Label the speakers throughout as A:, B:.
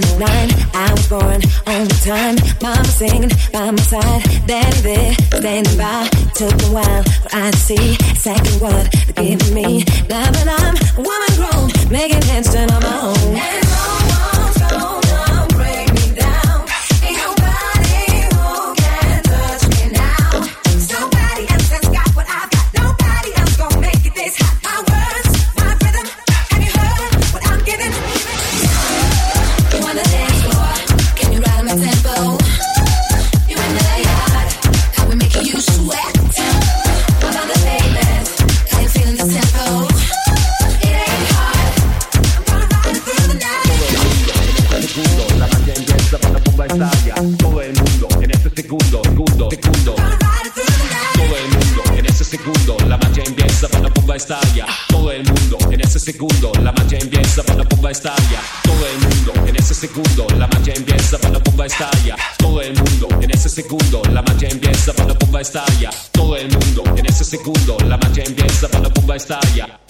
A: 79. I
B: was
C: born on time. Mama singing by my side. Daddy there standing by. Took a while for I to see exactly what they're giving me. Now that I'm woman grown, making hands turn on my own.
D: segundo la magia empieza cuando la bomba estalla. Todo el mundo en ese segundo la magia empieza cuando la bomba estalla. Todo el mundo en ese segundo la magia empieza cuando la bomba estalla.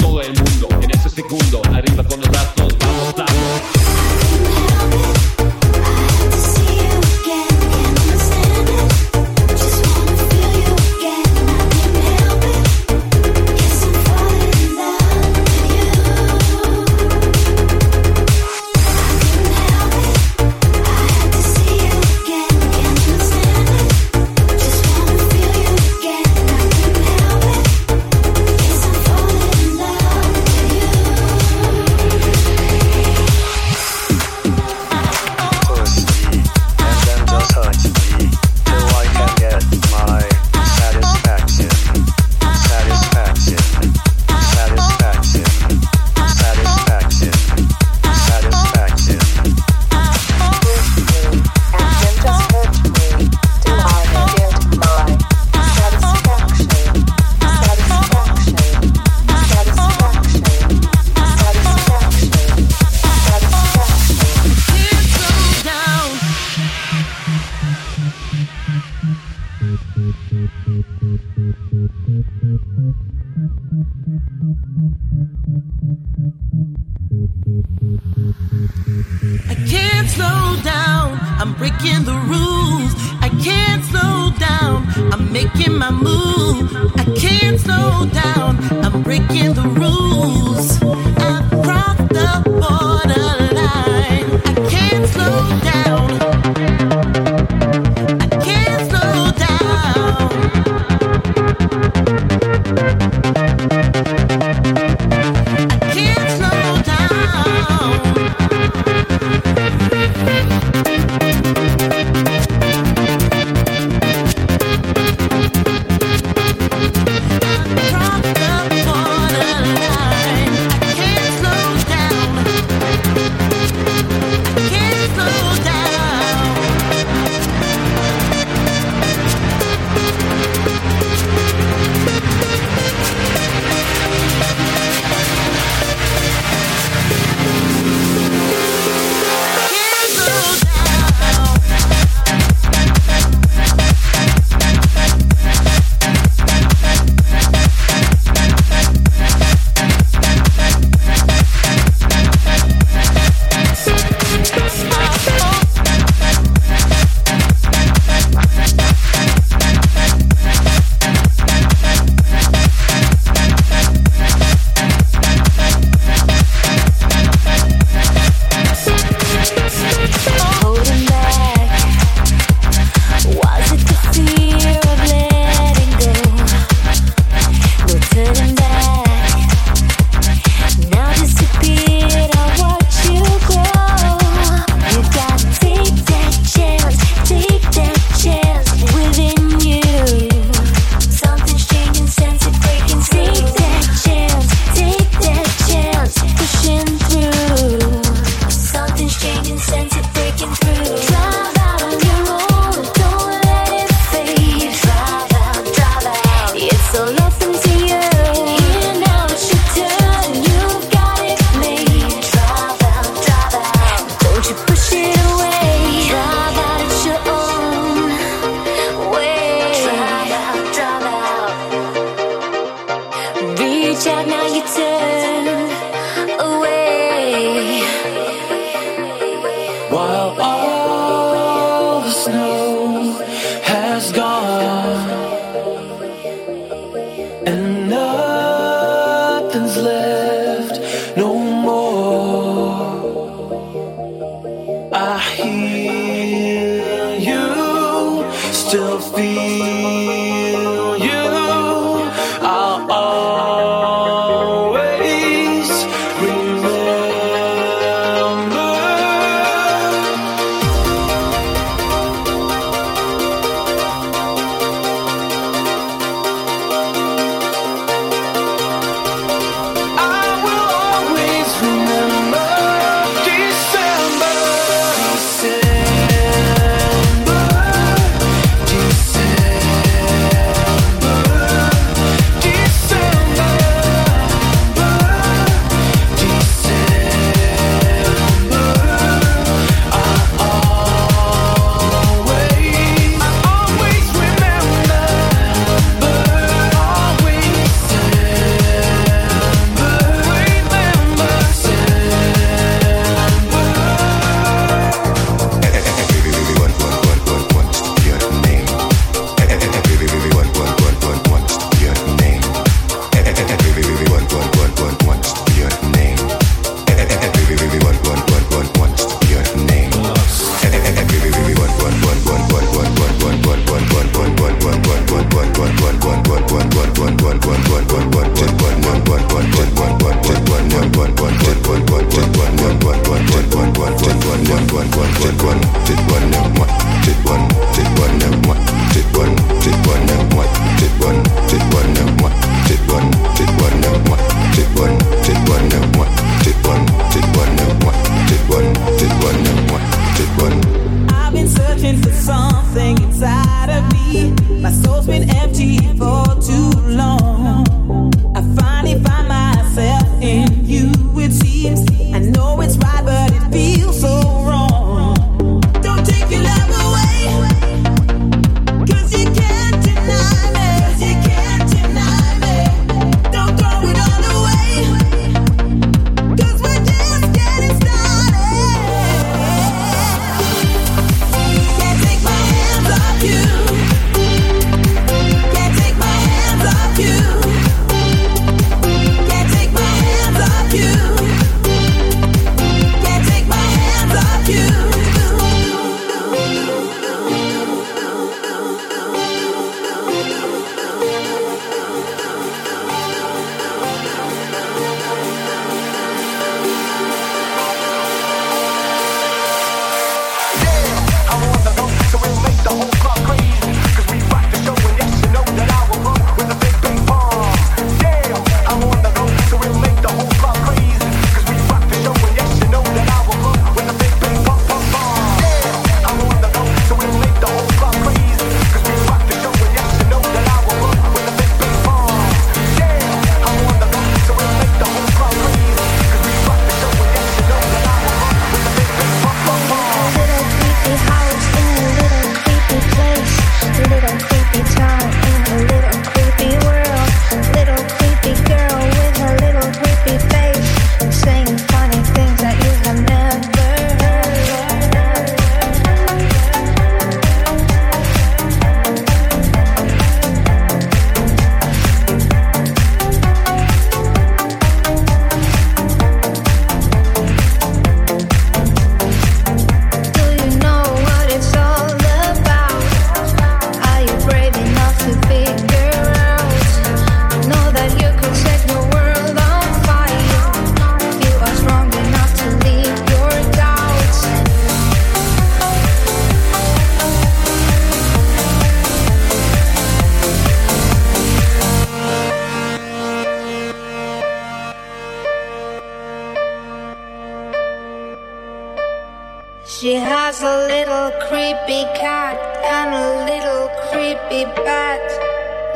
E: creepy cat and a little creepy bat,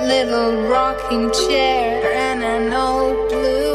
E: little rocking chair and an old blue.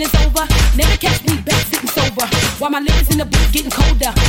F: It's
G: over. Never catch me back sitting sober. While my lips in the booth getting colder.